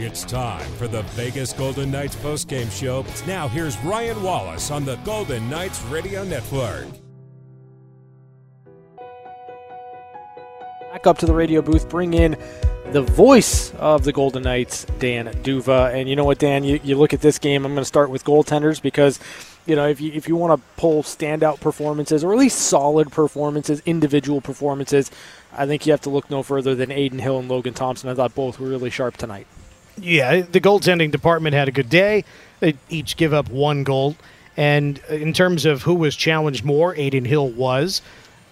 It's time for the Vegas Golden Knights postgame show. Now, here's Ryan Wallace on the Golden Knights Radio Network. Back up to the radio booth, bring in the voice of the Golden Knights, Dan D'Uva. And you know what, Dan? You, you look at this game. I'm going to start with goaltenders because you know if you if you want to pull standout performances or at least solid performances, individual performances, I think you have to look no further than Adin Hill and Logan Thompson. I thought both were really sharp tonight. Yeah, the goaltending department had a good day. They each give up one goal. And in terms of who was challenged more, Adin Hill was.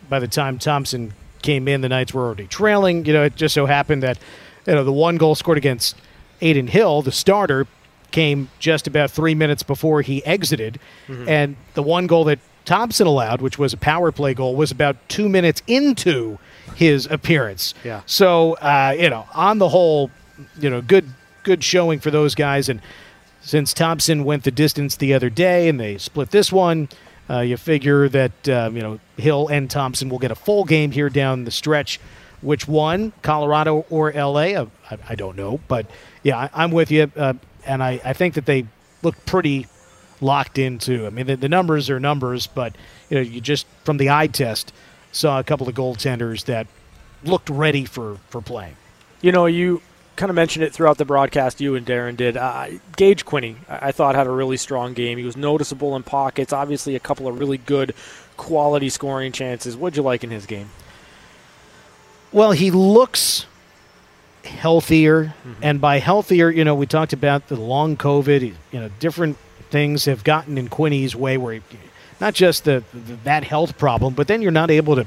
By the time Thompson came in, the Knights were already trailing. You know, it just so happened that you know the one goal scored against Adin Hill, the starter, came just about three minutes before he exited, mm-hmm. and the one goal that Thompson allowed, which was a power play goal, was about two minutes into his appearance. Yeah. So uh, you know, on the whole, you know, good good showing for those guys. And since Thompson went the distance the other day, and they split this one. Uh, you figure that um, you know Hill and Thompson will get a full game here down the stretch. Which one, Colorado or LA? Uh, I, I don't know, but yeah, I, am with you, uh, and I, I think that they look pretty locked into. I mean, the, the, numbers are numbers, but you know, you just from the eye test saw a couple of goaltenders that looked ready for for playing. You know, you kind of mentioned it throughout the broadcast. You and Darren did. Uh, Gage Quinney, I thought had a really strong game. He was noticeable in pockets. Obviously, a couple of really good quality scoring chances. What'd you like in his game? Well, he looks healthier, mm-hmm. and by healthier, you know, we talked about the long COVID. You know, different things have gotten in Quinney's way, where he, not just the, the that health problem, but then you're not able to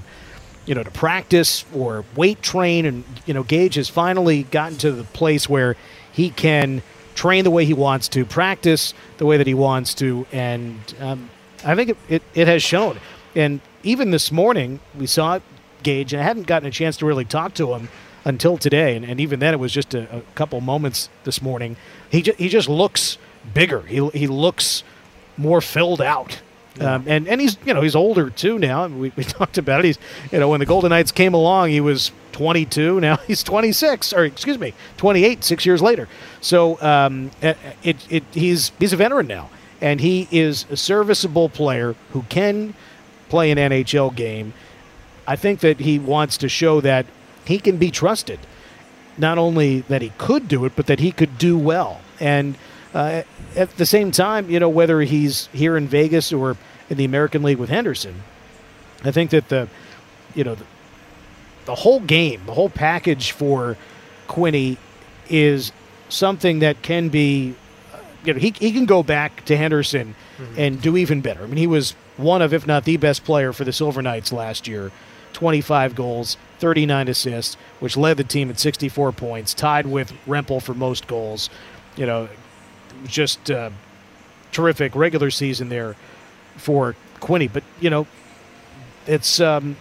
you know, to practice or weight train. And, you know, Gage has finally gotten to the place where he can train the way he wants to, practice the way that he wants to. And um, I think it, it, it, has shown. And even this morning, we saw Gage, and I hadn't gotten a chance to really talk to him until today. And, and even then, it was just a, a couple moments this morning. He, ju- he just looks bigger, he, he looks more filled out. Um, and and he's you know he's older too now. We, we talked about it. He's you know when the Golden Knights came along, he was 22. Now he's 26, or excuse me, 28. Six years later. So um, it, it, it he's he's a veteran now, and he is a serviceable player who can play an NHL game. I think that he wants to show that he can be trusted. Not only that he could do it, but that he could do well. And uh, at the same time, you know, whether he's here in Vegas or in the American League with Henderson, I think that the, you know, the, the whole game, the whole package for Quinney is something that can be, uh, you know, he, he can go back to Henderson mm-hmm. and do even better. I mean, he was one of, if not the best player for the Silver Knights last year. 25 goals, 39 assists, which led the team at 64 points, tied with Rempal for most goals. You know, just uh, terrific regular season there for Quinney. But you know, it's um,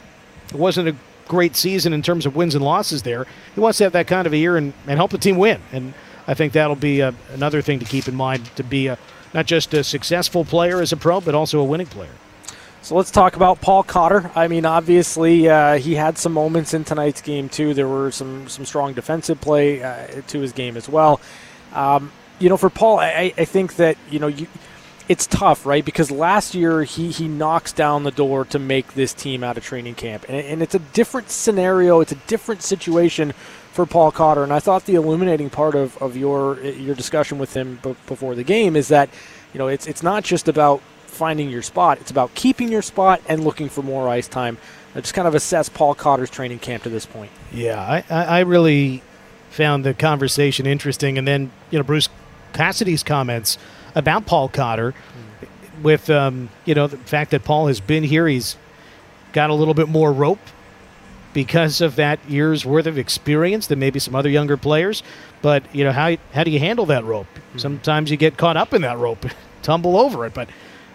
it wasn't a great season in terms of wins and losses there. He wants to have that kind of a year and, and help the team win. And I think that'll be uh, another thing to keep in mind to be a, not just a successful player as a pro, but also a winning player. So let's talk about Paul Cotter. I mean, obviously, uh, he had some moments in tonight's game too. There were some some strong defensive play uh, to his game as well. Um, you know, for Paul, I, I think that you know you, it's tough, right? Because last year he he knocks down the door to make this team out of training camp, and, and it's a different scenario. It's a different situation for Paul Cotter. And I thought the illuminating part of, of your your discussion with him b- before the game is that you know it's it's not just about finding your spot; it's about keeping your spot and looking for more ice time. I just kind of assess Paul Cotter's training camp to this point. Yeah, I, I really found the conversation interesting, and then you know Bruce Cassidy's comments about Paul Cotter, with um, you know the fact that Paul has been here, he's got a little bit more rope because of that year's worth of experience than maybe some other younger players. But you know how how do you handle that rope? Mm. Sometimes you get caught up in that rope, tumble over it. But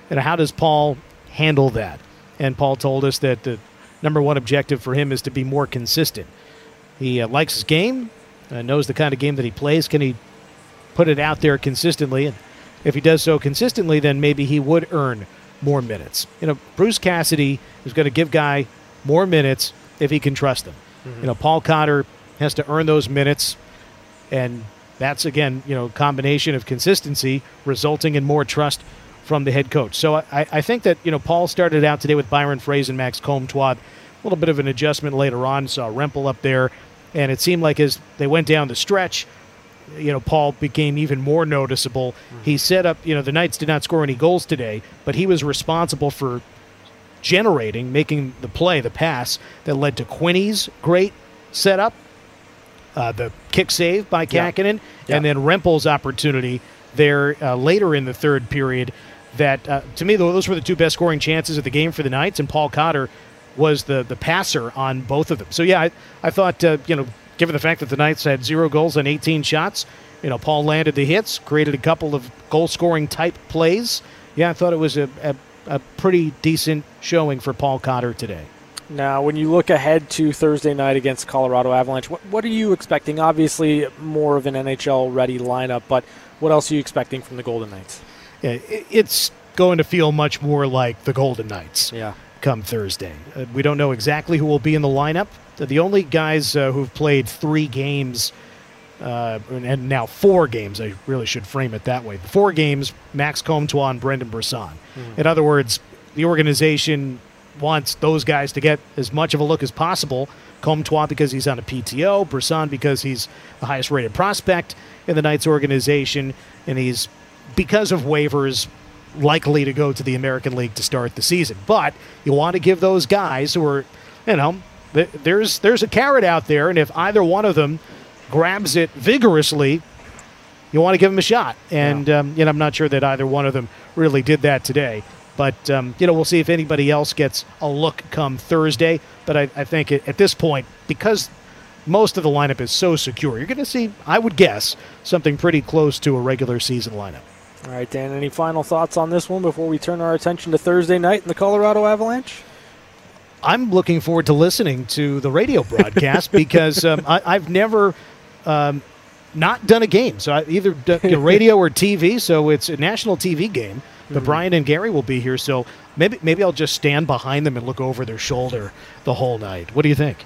you know how does Paul handle that? And Paul told us that the number one objective for him is to be more consistent. He uh, likes his game, uh, knows the kind of game that he plays. Can he put it out there consistently. And if he does so consistently, then maybe he would earn more minutes. You know, Bruce Cassidy is going to give Guy more minutes if he can trust him. Mm-hmm. You know, Paul Cotter has to earn those minutes, and that's again, you know, combination of consistency resulting in more trust from the head coach. So I, I think that you know Paul started out today with Byron Froese and Max Comtois. A little bit of an adjustment later on. Saw Rempal up there, and it seemed like as they went down the stretch, you know, Paul became even more noticeable. Mm-hmm. He set up, you know, the Knights did not score any goals today, but he was responsible for generating, making the play, the pass that led to Quinney's great setup, uh, the kick save by Kahkonen, yeah. and then Rempal's opportunity there uh, later in the third period. That uh, to me, those were the two best scoring chances of the game for the Knights, and Paul Cotter was the the passer on both of them. So yeah, I, I thought uh, you know given the fact that the Knights had zero goals and 18 shots. You know, Paul landed the hits, created a couple of goal scoring type plays. Yeah, I thought it was a, a, a pretty decent showing for Paul Cotter today. Now, when you look ahead to Thursday night against Colorado Avalanche, what, what are you expecting? Obviously, more of an NHL ready lineup, but what else are you expecting from the Golden Knights? Yeah, it's going to feel much more like the Golden Knights. Yeah. Come Thursday, uh, we don't know exactly who will be in the lineup the only guys uh, who've played three games uh, and now four games. I really should frame it that way. Four games: Max Comtois and Brendan Brisson. Mm-hmm. In other words, the organization wants those guys to get as much of a look as possible. Comtois because he's on a PTO, Brisson because he's the highest rated prospect in the Knights organization, and he's because of waivers likely to go to the American League to start the season. But you want to give those guys who are, you know, there's there's a carrot out there, and if either one of them grabs it vigorously, you want to give them a shot. And yeah. um, you know, I'm not sure that either one of them really did that today. But um, you know, we'll see if anybody else gets a look come Thursday. But I, I think at this point, because most of the lineup is so secure, you're going to see, I would guess, something pretty close to a regular season lineup. All right, Dan. Any final thoughts on this one before we turn our attention to Thursday night in the Colorado Avalanche? I'm looking forward to listening to the radio broadcast because um, I, have never um, not done a game. So I either d- radio or TV. So it's a national TV game. But mm-hmm. Brian and Gary will be here, so maybe maybe I'll just stand behind them and look over their shoulder the whole night. What do you think?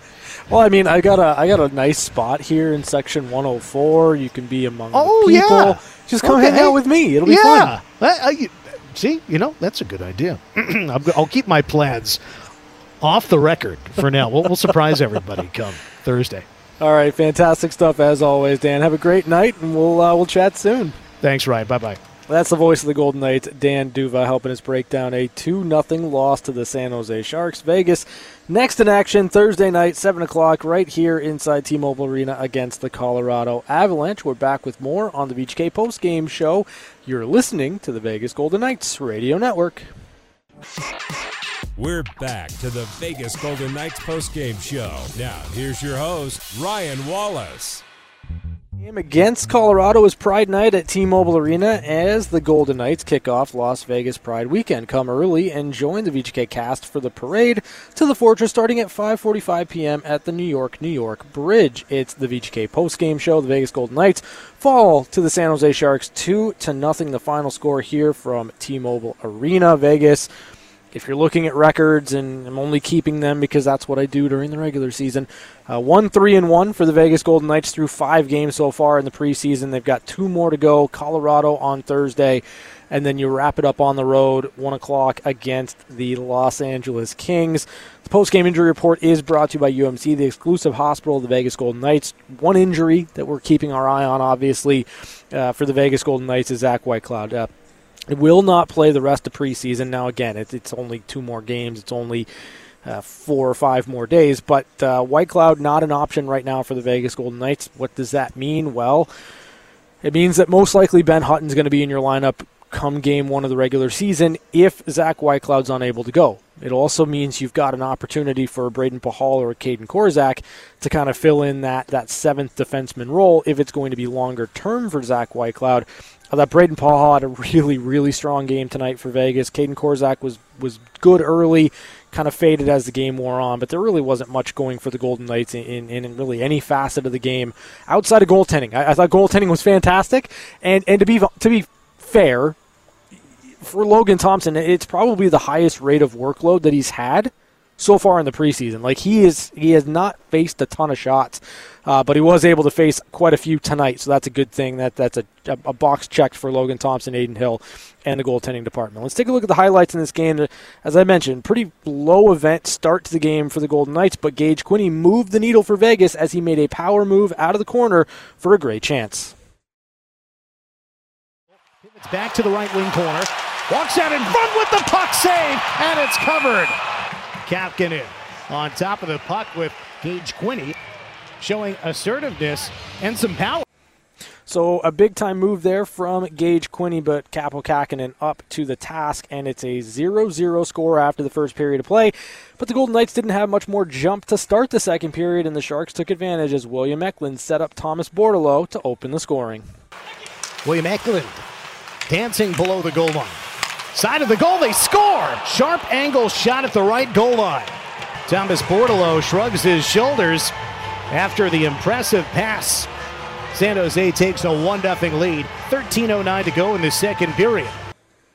Well, I mean, I got a I got a nice spot here in section 104. You can be among oh, people. Yeah. Just come okay. hang out with me. It'll be yeah. fun. I, I, see, you know, that's a good idea. I'll keep my plans off the record for now. We'll, we'll surprise everybody come Thursday. All right, fantastic stuff as always, Dan. Have a great night, and we'll uh, we'll chat soon. Thanks, Ryan. Bye bye. That's the voice of the Golden Knights, Dan D'Uva, helping us break down a 2 0 loss to the San Jose Sharks. Vegas next in action Thursday night, 7 o'clock, right here inside T Mobile Arena against the Colorado Avalanche. We're back with more on the VGK post game show. You're listening to the Vegas Golden Knights Radio Network. We're back to the Vegas Golden Knights postgame show. Now, here's your host, Ryan Wallace. Game against Colorado is Pride Night at T-Mobile Arena as the Golden Knights kick off Las Vegas Pride Weekend. Come early and join the VGK cast for the parade to the Fortress starting at 5:45 p.m. at the New York New York Bridge. It's the VGK postgame show. The Vegas Golden Knights fall to the San Jose Sharks two to nothing. The final score here from T-Mobile Arena, Vegas if you're looking at records, and I'm only keeping them because that's what I do during the regular season, uh, one three and one for the Vegas Golden Knights through five games so far in the preseason. They've got two more to go. Colorado on Thursday, and then you wrap it up on the road one o'clock against the Los Angeles Kings. The post-game injury report is brought to you by UMC, the exclusive hospital of the Vegas Golden Knights. One injury that we're keeping our eye on, obviously, uh, for the Vegas Golden Knights is Zach Whitecloud. Uh, it will not play the rest of preseason. Now, again, it, it's only two more games. It's only uh, four or five more days. But uh, Whitecloud not an option right now for the Vegas Golden Knights. What does that mean? Well, it means that most likely Ben Hutton's going to be in your lineup come game one of the regular season if Zach Whitecloud's unable to go. It also means you've got an opportunity for Brayden Pachal or Kaedan Korczak to kind of fill in that, that seventh defenseman role if it's going to be longer term for Zach Whitecloud. Uh, I thought Brayden Pachal had a really, really strong game tonight for Vegas. Kaedan Korczak was, was good early, kind of faded as the game wore on, but there really wasn't much going for the Golden Knights in, in, in really any facet of the game outside of goaltending. I, I, thought goaltending was fantastic, and, and to be to be fair, for Logan Thompson, it's probably the highest rate of workload that he's had so far in the preseason. Like he is, he has not faced a ton of shots, uh, but he was able to face quite a few tonight. So that's a good thing. That that's a, a box checked for Logan Thompson, Adin Hill, and the goaltending department. Let's take a look at the highlights in this game. As I mentioned, pretty low event start to the game for the Golden Knights, but Gage Quinney moved the needle for Vegas as he made a power move out of the corner for a great chance. It's back to the right wing corner. Walks out in front with the puck save, and it's covered. Kapanen on top of the puck with Gage Quinney showing assertiveness and some power. So a big time move there from Gage Quinney, but Kaapo Kähkönen up to the task, and it's a 0-0 score after the first period of play. But the Golden Knights didn't have much more jump to start the second period, and the Sharks took advantage as William Eklund set up Thomas Bordeleau to open the scoring. William Eklund dancing below the goal line. Side of the goal, they score! Sharp angle shot at the right goal line. Thomas Bordeleau shrugs his shoulders after the impressive pass. San Jose takes a 1 0 lead. 13.09 to go in the second period.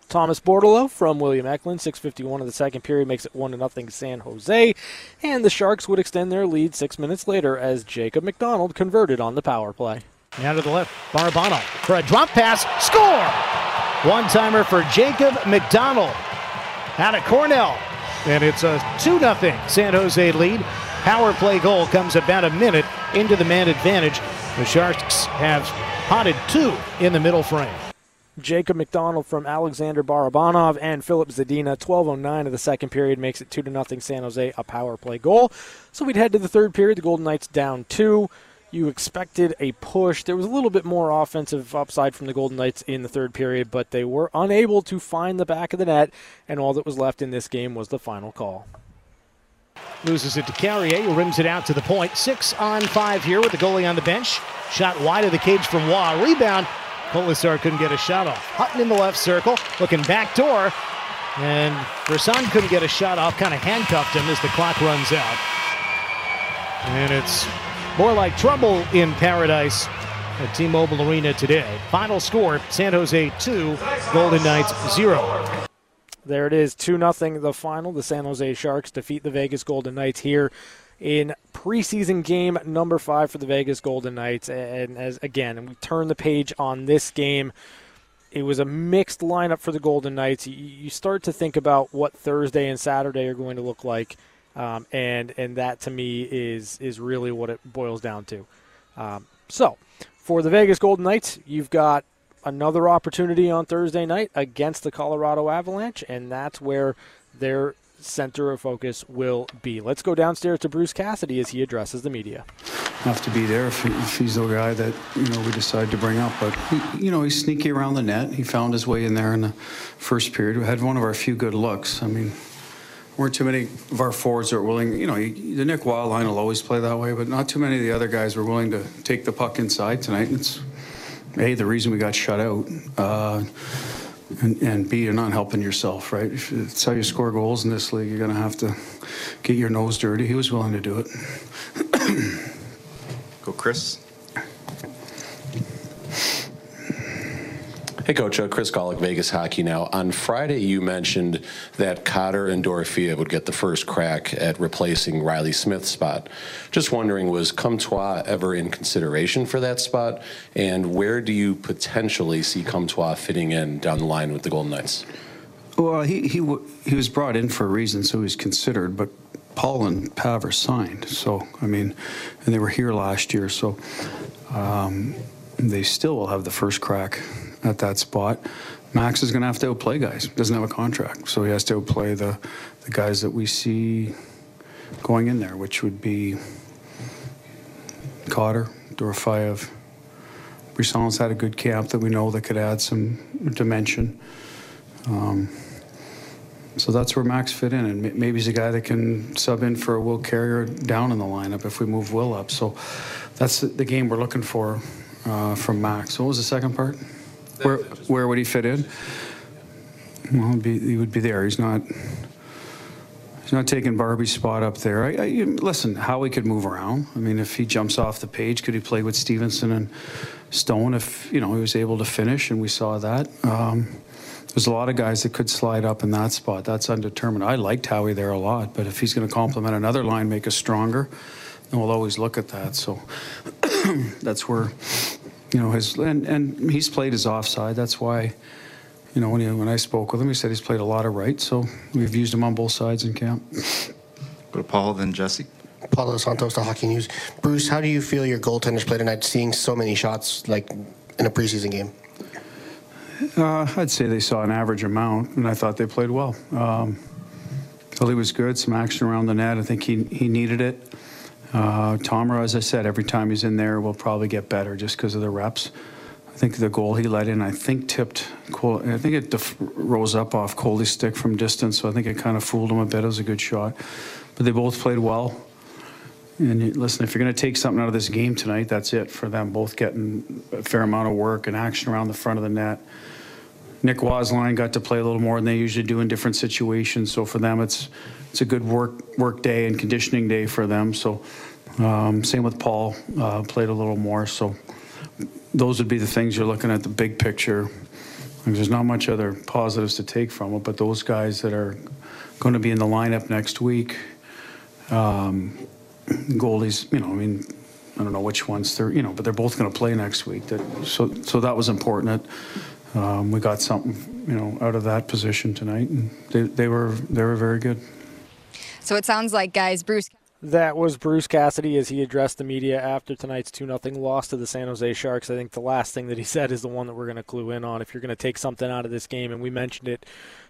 Thomas Bordeleau from William Eklund, 6.51 of the second period makes it 1 0 San Jose. And the Sharks would extend their lead six minutes later as Jacob MacDonald converted on the power play. Now to the left, Barabanov for a drop pass. Score! One timer for Jacob MacDonald out of Cornell. And it's a 2 0 San Jose lead. Power play goal comes about a minute into the man advantage. The Sharks have potted two in the middle frame. Jacob MacDonald from Alexander Barabanov and Filip Zadina. 12.09 of the second period makes it 2 0 San Jose, a power play goal. So we'd head to the third period. The Golden Knights down two. You expected a push. There was a little bit more offensive upside from the Golden Knights in the third period, but they were unable to find the back of the net, and all that was left in this game was the final call. Loses it to Carrier, who rims it out to the point. Six on five here with the goalie on the bench. Shot wide of the cage from Roy. Rebound. Kolesar couldn't get a shot off. Hutton in the left circle, looking back door. And Brisson couldn't get a shot off, kind of handcuffed him as the clock runs out. And it's more like trouble in paradise at T-Mobile Arena today. Final score, San Jose 2, Golden Knights 0. There it is, 2 0 the final. The San Jose Sharks defeat the Vegas Golden Knights here in preseason game number 5 for the Vegas Golden Knights. And as again, we turn the page on this game. It was a mixed lineup for the Golden Knights. You start to think about what Thursday and Saturday are going to look like um, and and that to me is is really what it boils down to. Um, so for the Vegas Golden Knights, you've got another opportunity on Thursday night against the Colorado Avalanche, and that's where their center of focus will be. Let's go downstairs to Bruce Cassidy as he addresses the media. Have to be there if, if he's the guy that you know we decide to bring up. But he, you know he's sneaky around the net. He found his way in there in the first period. We had one of our few good looks. I mean, weren't too many of our forwards that were willing. You know, the Nick Wild line will always play that way, but not too many of the other guys were willing to take the puck inside tonight. It's a the reason we got shut out, uh, and, and B you're not helping yourself, right? If it's how you score goals in this league. You're going to have to get your nose dirty. He was willing to do it. Go, Chris. Hey, Coach. Uh, Chris Gawlik, Vegas Hockey Now. On Friday, you mentioned that Cotter and Dorofeyev would get the first crack at replacing Reilly Smith's spot. Just wondering, was Comtois ever in consideration for that spot? And where do you potentially see Comtois fitting in down the line with the Golden Knights? Well, he, he, he was brought in for a reason, so he's considered, but Paul and Pav are signed. So, I mean, and they were here last year, so um, they still will have the first crack at that spot. Max is going to have to outplay guys. Doesn't have a contract, so he has to outplay the the guys that we see going in there, which would be Cotter, Dorofeyev. Brisson's had a good camp that we know that could add some dimension. Um, so that's where Max fit in, and maybe he's a guy that can sub in for a Will Carrier down in the lineup if we move Will up. So that's the game we're looking for uh, from Max. What was the second part? Where where would he fit in? Well, be, he would be there. He's not. He's not taking Barbie's spot up there. I, I, listen, how he could move around. I mean, if he jumps off the page, could he play with Stephenson and Stone if you know he was able to finish? And we saw that. Um, there's a lot of guys that could slide up in that spot. That's undetermined. I liked Howie there a lot, but if he's going to complement another line, make us stronger, then we'll always look at that. So that's where, you know, his and, and he's played his offside. That's why, you know, when he, when I spoke with him, he said he's played a lot of right. So we've used him on both sides in camp. Go to Paul, then Jesse. Paulo Santos to Hockey News. Bruce, how do you feel your goaltenders played tonight, seeing so many shots like in a preseason game? Uh, I'd say they saw an average amount, and I thought they played well. Um, Philly was good, some action around the net. I think he, he needed it. Uh, Tomer, as I said, every time he's in there, will probably get better just because of the reps. I think the goal he let in, I think tipped. Cole, I think it def- rose up off Coley's stick from distance, so I think it kind of fooled him a bit. It was a good shot, but they both played well. And listen, if you're going to take something out of this game tonight, that's it for them. Both getting a fair amount of work and action around the front of the net. Nick Wasline got to play a little more than they usually do in different situations. So for them, it's it's a good work work day and conditioning day for them. So um, same with Paul, uh, played a little more. So those would be the things you're looking at the big picture. There's not much other positives to take from it, but those guys that are going to be in the lineup next week, um, goalies, you know, I mean, I don't know which ones they're, you know, but they're both going to play next week. That so so that was important. Um, we got something, you know, out of that position tonight, and they, they were they were very good. So it sounds like, guys, Bruce. That was Bruce Cassidy as he addressed the media after tonight's 2 0 loss to the San Jose Sharks. I think the last thing that he said is the one that we're going to clue in on. If you're going to take something out of this game, and we mentioned it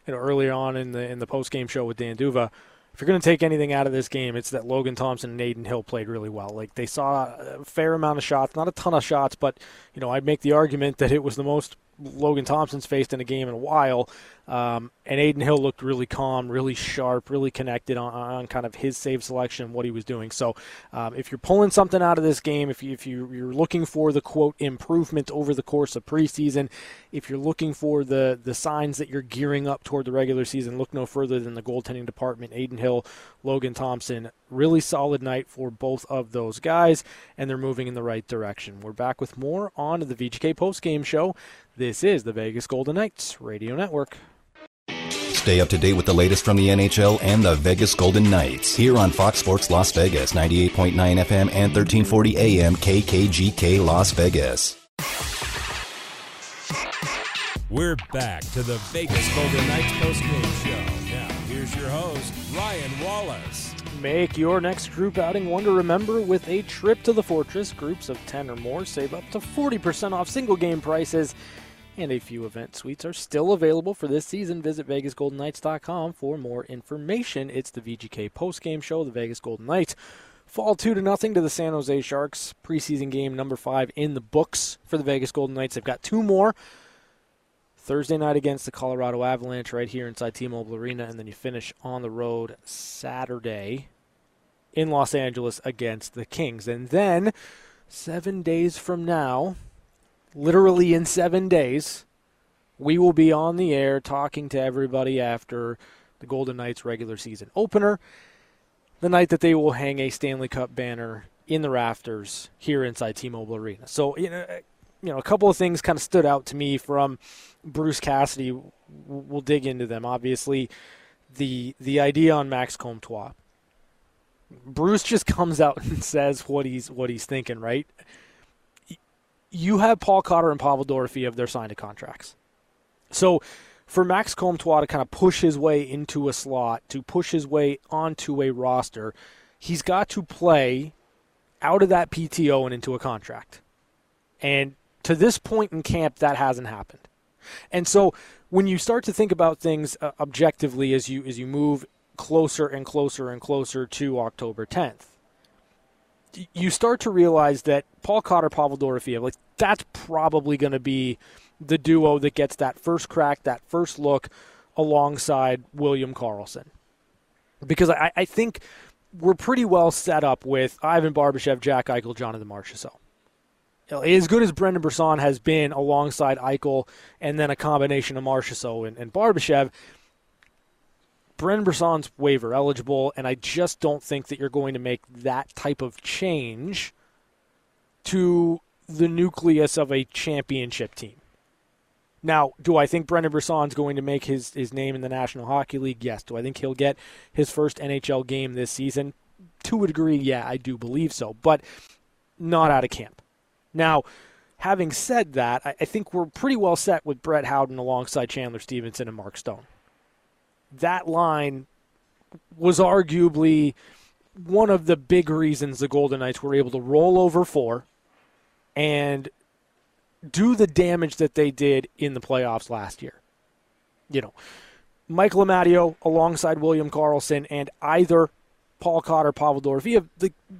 you know, earlier on in the in the post game show with Dan D'Uva, if you're going to take anything out of this game, it's that Logan Thompson and Adin Hill played really well. Like they saw a fair amount of shots, not a ton of shots, but you know I'd make the argument that it was the most Logan Thompson's faced in a game in a while. Um, and Adin Hill looked really calm, really sharp, really connected on, on kind of his save selection, what he was doing. So, um, if you're pulling something out of this game, if, you, if you, you're looking for the quote improvement over the course of preseason, if you're looking for the the signs that you're gearing up toward the regular season, look no further than the goaltending department. Adin Hill, Logan Thompson, really solid night for both of those guys, and they're moving in the right direction. We're back with more on the VGK postgame show. This is the Vegas Golden Knights Radio Network. Stay up to date with the latest from the NHL and the Vegas Golden Knights here on Fox Sports Las Vegas, 98.9 FM and 1340 AM KKGK Las Vegas. We're back to the Vegas Golden Knights postgame show. Now, here's your host, Ryan Wallace. Make your next group outing one to remember with a trip to the Fortress. Groups of 10 or more save up to 40% off single game prices and a few event suites are still available for this season. Visit VegasGoldenKnights.com for more information. It's the VGK postgame show, the Vegas Golden Knights. Fall two to nothing to the San Jose Sharks. Preseason game number five in the books for the Vegas Golden Knights. They've got two more. Thursday night against the Colorado Avalanche right here inside T-Mobile Arena, and then you finish on the road Saturday in Los Angeles against the Kings. And then seven days from now, literally in seven days, we will be on the air talking to everybody after the Golden Knights regular season opener, the night that they will hang a Stanley Cup banner in the rafters here inside T-Mobile Arena. So, you know, uh, you know, a couple of things kind of stood out to me from Bruce Cassidy. We'll dig into them. Obviously, the the idea on Max Comtois. Bruce just comes out and says what he's what he's thinking, right? You have Paul Cotter and Pavel Dorofeyev, they're signed to contracts. So for Max Comtois to kind of push his way into a slot, to push his way onto a roster, he's got to play out of that PTO and into a contract. And to this point in camp, that hasn't happened. And so when you start to think about things uh, objectively as you as you move closer and closer and closer to October 10th, you start to realize that Paul Cotter, Pavel Dorofeyev, like that's probably going to be the duo that gets that first crack, that first look alongside William Karlsson, Because I, I think we're pretty well set up with Ivan Barbashev, Jack Eichel, Jonathan Marchessault. As good as Brendan Brisson has been alongside Eichel and then a combination of Marchessault and, and Barbashev, Brendan Brisson's waiver eligible, and I just don't think that you're going to make that type of change to the nucleus of a championship team. Now, do I think Brendan Brisson's going to make his, his name in the National Hockey League? Yes. Do I think he'll get his first NHL game this season? To a degree, yeah, I do believe so, but not out of camp. Now, having said that, I, I think we're pretty well set with Brett Howden alongside Chandler Stephenson and Mark Stone. That line was arguably one of the big reasons the Golden Knights were able to roll over four and do the damage that they did in the playoffs last year. You know, Michael Amadio alongside William Karlsson and either Paul Cotter, Pavel Dorofeyev,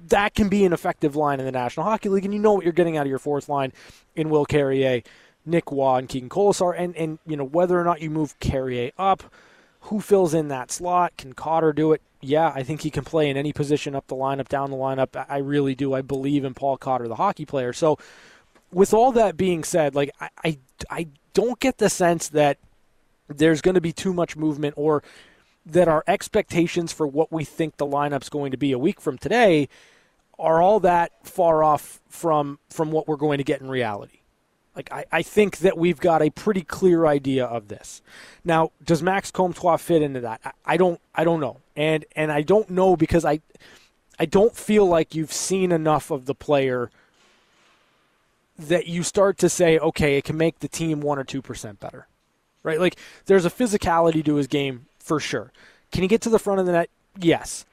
that can be an effective line in the National Hockey League, and you know what you're getting out of your fourth line in Will Carrier, Nick Roy, and Keegan Kolesar, and, and you know whether or not you move Carrier up, who fills in that slot? Can Cotter do it? Yeah, I think he can play in any position up the lineup, down the lineup. I really do. I believe in Paul Cotter, the hockey player. So, with all that being said, like I, I, I don't get the sense that there's going to be too much movement or that our expectations for what we think the lineup's going to be a week from today are all that far off from from what we're going to get in reality. Like I, I think that we've got a pretty clear idea of this. Now, does Max Comtois fit into that? I, I don't I don't know. And and I don't know because I I don't feel like you've seen enough of the player that you start to say, okay, it can make the team one or two percent better. Right? Like there's a physicality to his game for sure. Can he get to the front of the net? Yes.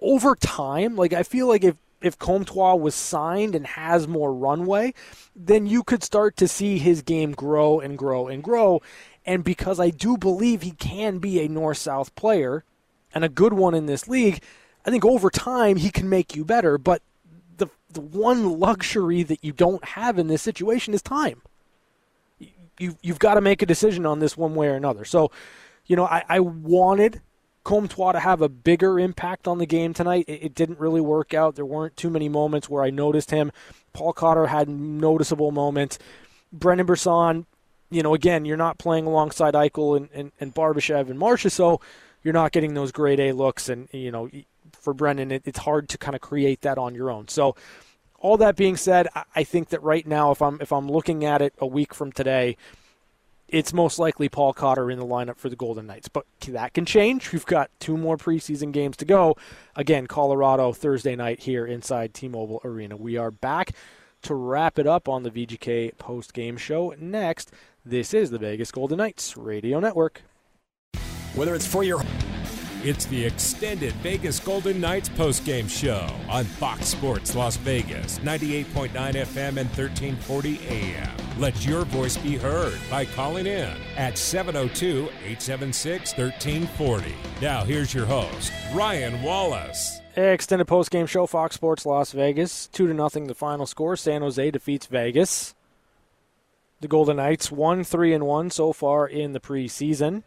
Over time, like I feel like if if Comtois was signed and has more runway, then you could start to see his game grow and grow and grow. And because I do believe he can be a north south player and a good one in this league, I think over time he can make you better. But the the one luxury that you don't have in this situation is time. You you've got to make a decision on this one way or another. So you know, I, I wanted Comtois to have a bigger impact on the game tonight. It, it, didn't really work out. There weren't too many moments where I noticed him. Paul Cotter had noticeable moments. Brendan Brisson, you know, again, you're not playing alongside Eichel and, and, and Barbashev and Marcia, so you're not getting those grade A looks. And, you know, for Brendan, it, it's hard to kind of create that on your own. So, all that being said, I, I think that right now, if I'm if I'm looking at it a week from today, it's most likely Paul Cotter in the lineup for the Golden Knights. But that can change. We've got two more preseason games to go. Again, Colorado Thursday night here inside T Mobile Arena. We are back to wrap it up on the VGK post game show. Next, this is the Vegas Golden Knights Radio Network. Whether it's for your it's the extended Vegas Golden Knights postgame show on Fox Sports Las Vegas, 98.9 FM and 1340 AM. Let your voice be heard by calling in at 702 876 1340. Now, here's your host, Ryan Wallace. Extended postgame show, Fox Sports Las Vegas. 2 to nothing. the final score. San Jose defeats Vegas. The Golden Knights 1 3 and 1 so far in the preseason.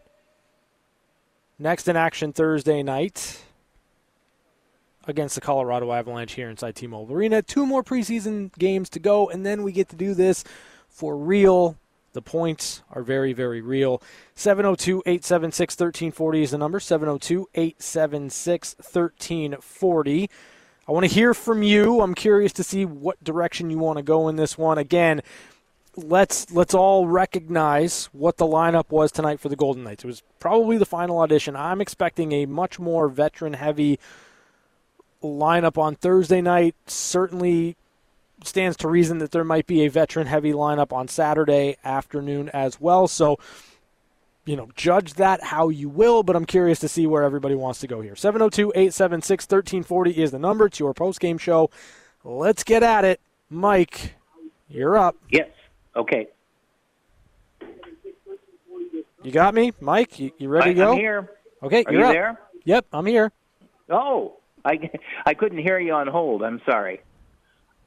Next in action Thursday night against the Colorado Avalanche here inside T-Mobile Arena. Two more preseason games to go, and then we get to do this for real. The points are very, very real. 702 876 1340 is the number. 702 876 1340. I want to hear from you. I'm curious to see what direction you want to go in this one. Again, let's let's all recognize what the lineup was tonight for the Golden Knights. It was probably the final audition. I'm expecting a much more veteran heavy lineup on Thursday night. Certainly stands to reason that there might be a veteran heavy lineup on Saturday afternoon as well. So, you know, judge that how you will, but I'm curious to see where everybody wants to go here. 702 876 1340 is the number. It's your post game show. Let's get at it. Mike, you're up. Yes. Okay. You got me, Mike. You, you ready I, to go? I'm here. Okay, Are you're you up. there? Yep, I'm here. Oh, I, I couldn't hear you on hold. I'm sorry.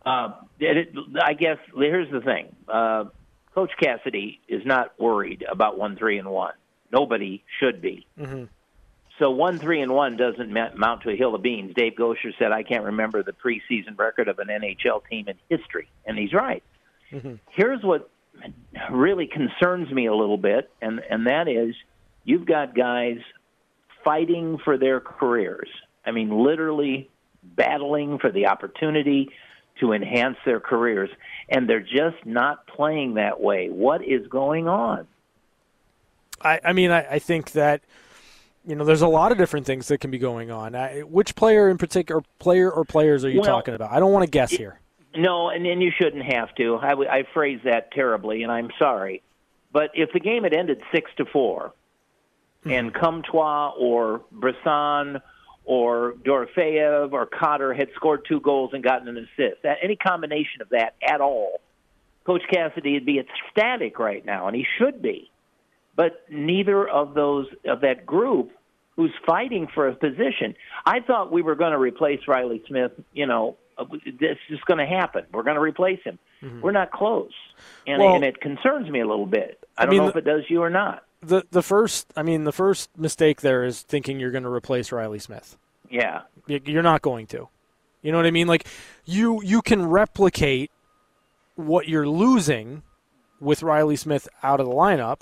Uh, it, I guess here's the thing. Uh, Coach Cassidy is not worried about one three and one. Nobody should be. Mm-hmm. So one three and one doesn't mount to a hill of beans. Dave Goucher said, "I can't remember the preseason record of an NHL team in history," and he's right. Mm-hmm. Here's what really concerns me a little bit, and and that is you've got guys fighting for their careers. I mean, literally battling for the opportunity to enhance their careers, and they're just not playing that way. What is going on? I, I mean, I, I think that you know, there's a lot of different things that can be going on. I, which player in particular, player or players are you Well, talking about? I don't want to guess here. No, and, and you shouldn't have to. I, w- I phrased that terribly, and I'm sorry. But if the game had ended six to four, hmm. and Comtois or Brisson or Dorofeyev or Cotter had scored two goals and gotten an assist, that, any combination of that at all, Coach Cassidy would be ecstatic right now, and he should be. But neither of those of that group who's fighting for a position. I thought we were going to replace Reilly Smith. You know, this is going to happen. We're going to replace him. Mm-hmm. We're not close, and, Well- and it concerns me a little bit. I I don't mean, know if it does you or not. The the first, I mean, the first mistake there is thinking you're going to replace Reilly Smith. Yeah, You're not going to. You know what I mean? Like you you can replicate what you're losing with Reilly Smith out of the lineup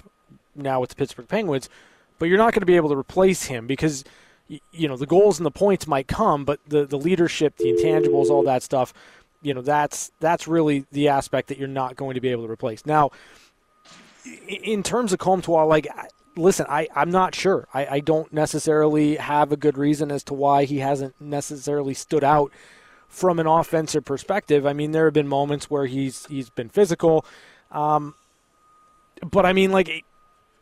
now with the Pittsburgh Penguins, but you're not going to be able to replace him because you know the goals and the points might come, but the the leadership, the intangibles, all that stuff, you know that's that's really the aspect that you're not going to be able to replace. Now, in terms of Comtois, like listen, I, I'm not sure. I, I don't necessarily have a good reason as to why he hasn't necessarily stood out from an offensive perspective. I mean, there have been moments where he's he's been physical, um, but I mean, like.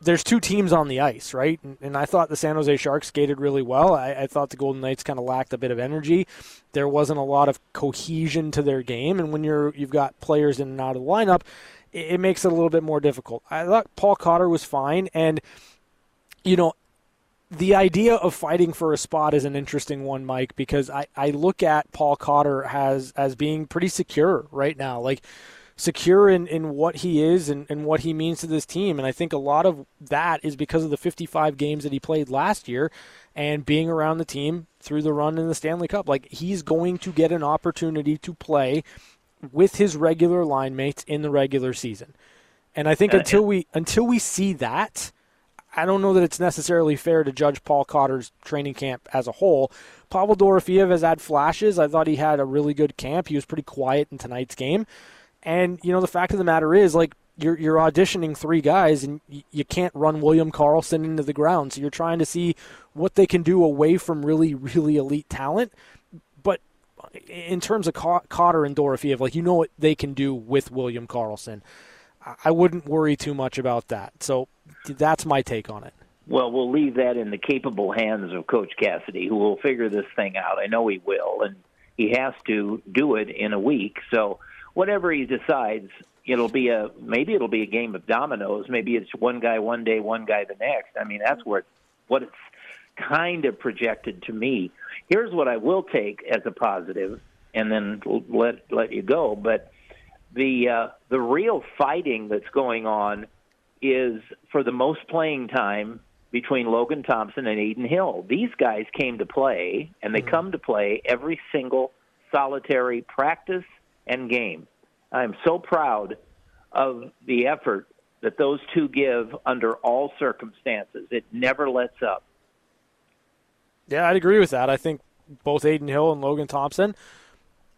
There's two teams on the ice, right? And, and I thought the San Jose Sharks skated really well. I, I thought the Golden Knights kind of lacked a bit of energy. There wasn't a lot of cohesion to their game, and when you're you've got players in and out of the lineup, it, it makes it a little bit more difficult. I thought Paul Cotter was fine, and you know, the idea of fighting for a spot is an interesting one, Mike, because I, I look at Paul Cotter as as being pretty secure right now. Like secure in, in what he is and, and what he means to this team. And I think a lot of that is because of the 55 games that he played last year and being around the team through the run in the Stanley Cup. Like he's going to get an opportunity to play with his regular line mates in the regular season. And I think Uh, until we until we see that, I don't know that it's necessarily fair to judge Paul Cotter's training camp as a whole. Pavel Dorofeyev has had flashes. I thought he had a really good camp. He was pretty quiet in tonight's game. And you know the fact of the matter is, like you're you're auditioning three guys, and you can't run William Karlsson into the ground. So you're trying to see what they can do away from really really elite talent. But in terms of Cotter and Dorofeyev, like you know what they can do with William Karlsson. I wouldn't worry too much about that. So that's my take on it. Well, we'll leave that in the capable hands of Coach Cassidy, who will figure this thing out. I know he will, and he has to do it in a week. So whatever he decides, it'll be a maybe it'll be a game of dominoes. Maybe it's one guy one day, one guy the next. I mean, that's where what it's kind of projected to me. Here's what I will take as a positive, and then let let you go. But the uh, the real fighting that's going on is for the most playing time between Logan Thompson and Adin Hill. These guys came to play, and they come to play every single solitary practice and game. I'm so proud of the effort that those two give under all circumstances. It never lets up. Yeah, I'd agree with that. I think both Adin Hill and Logan Thompson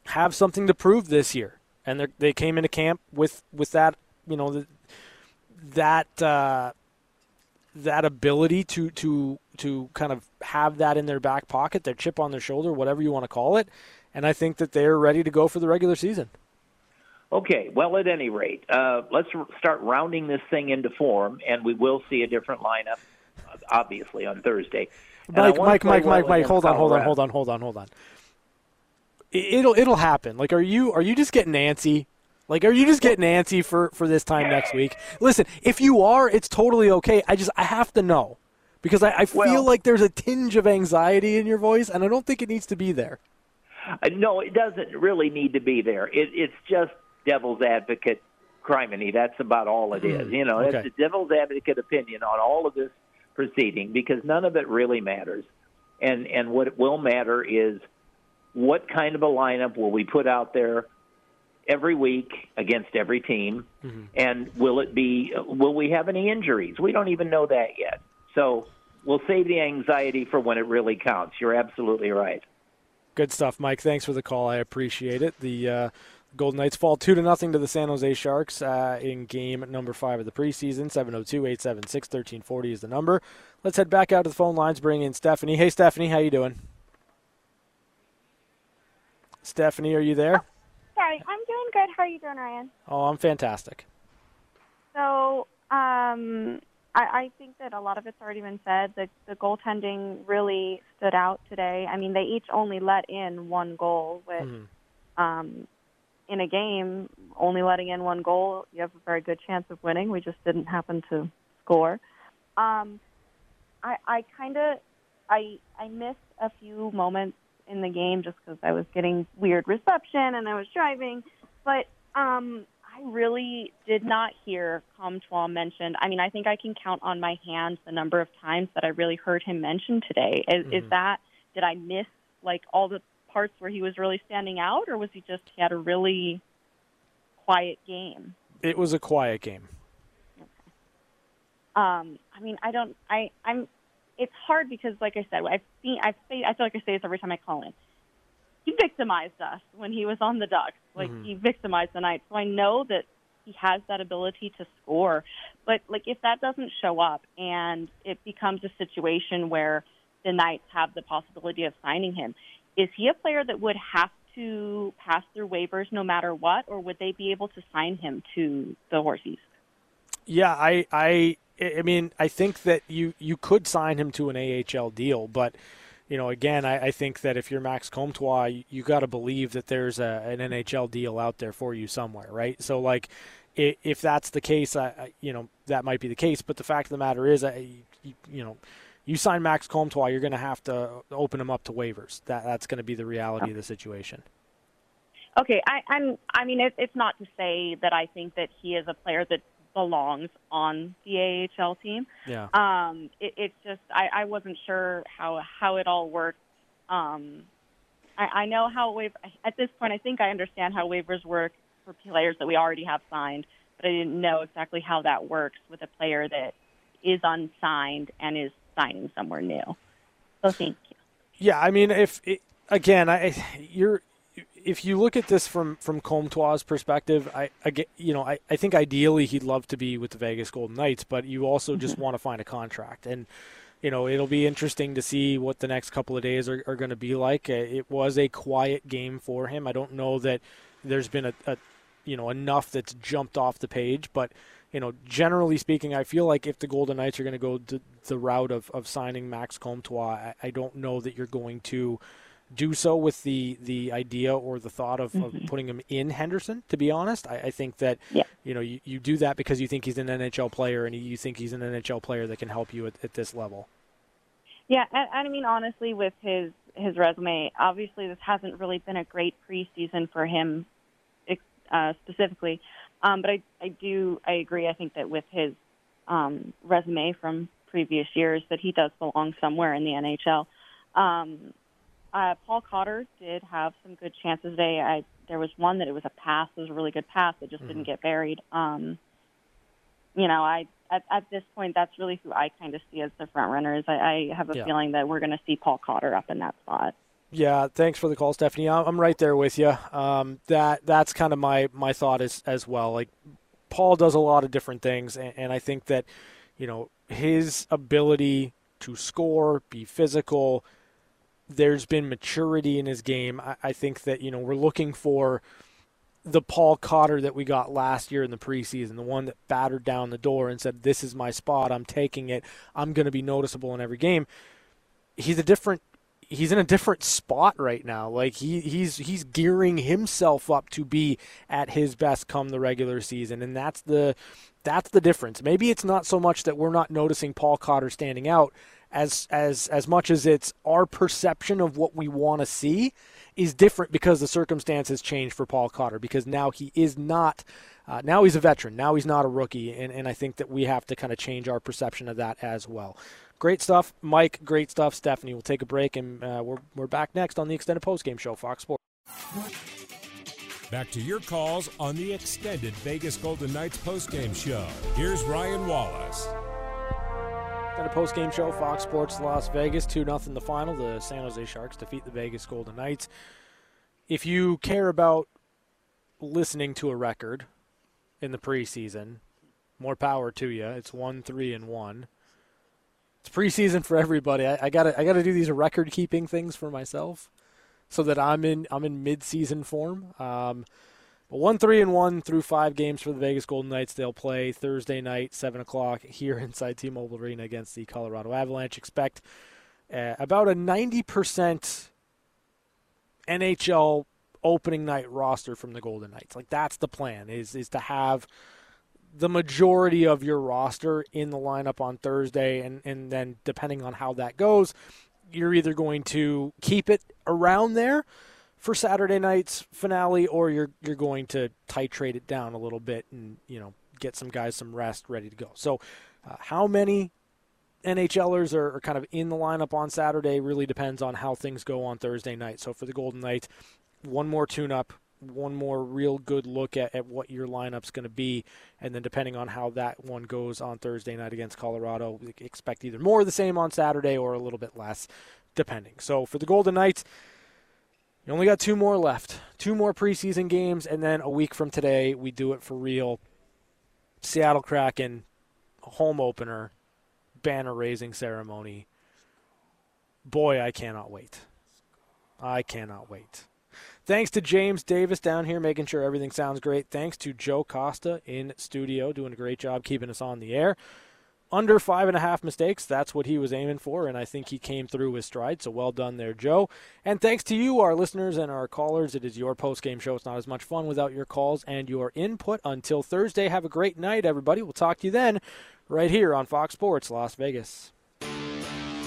have something to prove this year, and they came into camp with with that you know that uh, that ability to to to kind of have that in their back pocket, their chip on their shoulder, whatever you want to call it, and I think that they're ready to go for the regular season. Okay, well, at any rate, uh, let's r- start rounding this thing into form, and we will see a different lineup, uh, obviously, on Thursday. And Mike, Mike, Mike, well Mike, Mike, hold on, hold on, hold on, hold on, hold on. It- It'll it'll happen. Like, are you are you just getting antsy? Like, are you just getting antsy for for this time next week? Listen, if you are, it's totally okay. I just I have to know because I, I feel Well- like there's a tinge of anxiety in your voice, and I don't think it needs to be there. Uh, no, it doesn't really need to be there. It, it's just devil's advocate criminy. That's about all it is. Hmm, You know, okay. it's a devil's advocate opinion on all of this proceeding because none of it really matters. And and what will matter is what kind of a lineup will we put out there every week against every team, and will it be? Will we have any injuries? We don't even know that yet. So we'll save the anxiety for when it really counts. You're absolutely right. Good stuff, Mike. Thanks for the call. I appreciate it. The uh, Golden Knights fall two to nothing to the San Jose Sharks uh, in game number five of the preseason. 702-876-1340 is the number. Let's head back out to the phone lines. Bring in Stephanie. Hey, Stephanie, how you doing? Stephanie, are you there? Sorry, I'm doing good. How are you doing, Ryan? Oh, I'm fantastic. So, um, I, I think that a lot of it's already been said. The, the goaltending really stood out today. I mean, they each only let in one goal, with Mm-hmm. um, in a game, only letting in one goal, you have a very good chance of winning. We just didn't happen to score. Um, I, I kind of, I, I missed a few moments in the game just because I was getting weird reception and I was driving. But um, I really did not hear Comtois mentioned. I mean, I think I can count on my hands the number of times that I really heard him mentioned today. Is, is Mhm. that did I miss like all the parts where he was really standing out, or was he just he had a really quiet game? It was a quiet game. Um, I mean, I don't. I I'm. It's hard because, like I said, I've seen. I've say. I feel like I say this every time I call in. He victimized us when he was on the Ducks. Like Mhm. he victimized the Knights. So I know that he has that ability to score. But like if that doesn't show up and it becomes a situation where the Knights have the possibility of signing him, is he a player that would have to pass through waivers no matter what, or would they be able to sign him to the Horsies? Yeah, I, I, I mean, I think that you you could sign him to an AHL deal, but you know, again, I, I think that if you're Max Comtois, you, you got to believe that there's a, an NHL deal out there for you somewhere, right? So, like, i- if that's the case, I, I, you know, that might be the case. But the fact of the matter is, I, you, you know, you sign Max Comtois, you're going to have to open him up to waivers. That that's going to be the reality of the situation. Okay, I, I'm. I mean, it, it's not to say that I think that he is a player that belongs on the AHL team. Yeah. Um, it, it's just I, I wasn't sure how how it all worked. Um, I, I know how waiv at this point. I think I understand how waivers work for players that we already have signed, but I didn't know exactly how that works with a player that is unsigned and is signing somewhere new. So thank you. Yeah, I mean, if it, again, I you're if you look at this from from Comtois' perspective, I, I get you know I, I think ideally he'd love to be with the Vegas Golden Knights, but you also just want to find a contract, and you know it'll be interesting to see what the next couple of days are, are going to be like. Uh, It was a quiet game for him. I don't know that there's been a, a you know enough that's jumped off the page, but you know generally speaking, I feel like if the Golden Knights are going to go the, the route of, of signing Max Comtois, I, I don't know that you're going to do so with the the idea or the thought of, of putting him in Henderson. To be honest, I, I think that you know you, you do that because you think he's an NHL player and you think he's an NHL player that can help you at, at this level. Yeah, and, and I mean honestly, with his his resume, obviously this hasn't really been a great preseason for him, uh, specifically. Um, but I I do I agree. I think that with his um, resume from previous years, that he does belong somewhere in the NHL. Um, uh, Paul Cotter did have some good chances today. I there was one that it was a pass, it was a really good pass that just didn't get buried. Um, you know, I at, at this point, that's really who I kind of see as the front runners. I, I have a Yeah. feeling that we're going to see Paul Cotter up in that spot. Yeah, thanks for the call, Stephanie. I'm I'm right there with you. Um, that that's kind of my my thought as as well. Like Paul does a lot of different things, and, and I think that you know his ability to score, be physical. There's been maturity in his game. I, I think that you know we're looking for the Paul Cotter that we got last year in the preseason, the one that battered down the door and said, "This is my spot. I'm taking it. I'm going to be noticeable in every game." He's a different he's in a different spot right now. Like he he's he's gearing himself up to be at his best come the regular season, and that's the that's the difference. Maybe it's not so much that we're not noticing Paul Cotter standing out as as as much as it's our perception of what we want to see is different because the circumstances changed for Paul Cotter because now he is not uh, now he's a veteran now he's not a rookie and, and I think that we have to kind of change our perception of that as well. Great stuff, Mike. Great stuff, Stephanie. We'll take a break and uh, we're we're back next on the extended post game show, Fox Sports. Back to your calls on the extended Vegas Golden Knights postgame show. Here's Ryan Wallace. Extended post game show, Fox Sports Las Vegas, 2 0 the final. The San Jose Sharks defeat the Vegas Golden Knights. If you care about listening to a record in the preseason, more power to you. It's 1 3 and 1. It's preseason for everybody. I, I gotta I gotta do these record keeping things for myself so that I'm in I'm in mid season form. Um, one three and one through five games for the Vegas Golden Knights. They'll play Thursday night, seven o'clock here inside T-Mobile Arena against the Colorado Avalanche. Expect uh, about a ninety percent NHL opening night roster from the Golden Knights. Like that's the plan is is to have the majority of your roster in the lineup on Thursday, and and then depending on how that goes, you're either going to keep it around there for Saturday night's finale, or you're you're going to titrate it down a little bit and you know get some guys some rest, ready to go. So, uh, how many NHLers are, are, kind of in the lineup on Saturday really depends on how things go on Thursday night. So for the Golden Knights, one more tune-up, one more real good look at, at what your lineup's going to be, and then depending on how that one goes on Thursday night against Colorado, expect either more of the same on Saturday or a little bit less, depending. So for the Golden Knights you only got two more left. Two more preseason games, and then a week from today, we do it for real. Seattle Kraken, home opener, banner raising ceremony. Boy, I cannot wait. I cannot wait. Thanks to James Davis down here making sure everything sounds great. Thanks to Joe Costa in studio doing a great job keeping us on the air under five and a half mistakes. That's what he was aiming for, and I think he came through with stride. So well done there, Joe. And thanks to you, our listeners and our callers. It is your post game show. It's not as much fun without your calls and your input. Until Thursday, have a great night, everybody. We'll talk to you then, right here on Fox Sports Las Vegas.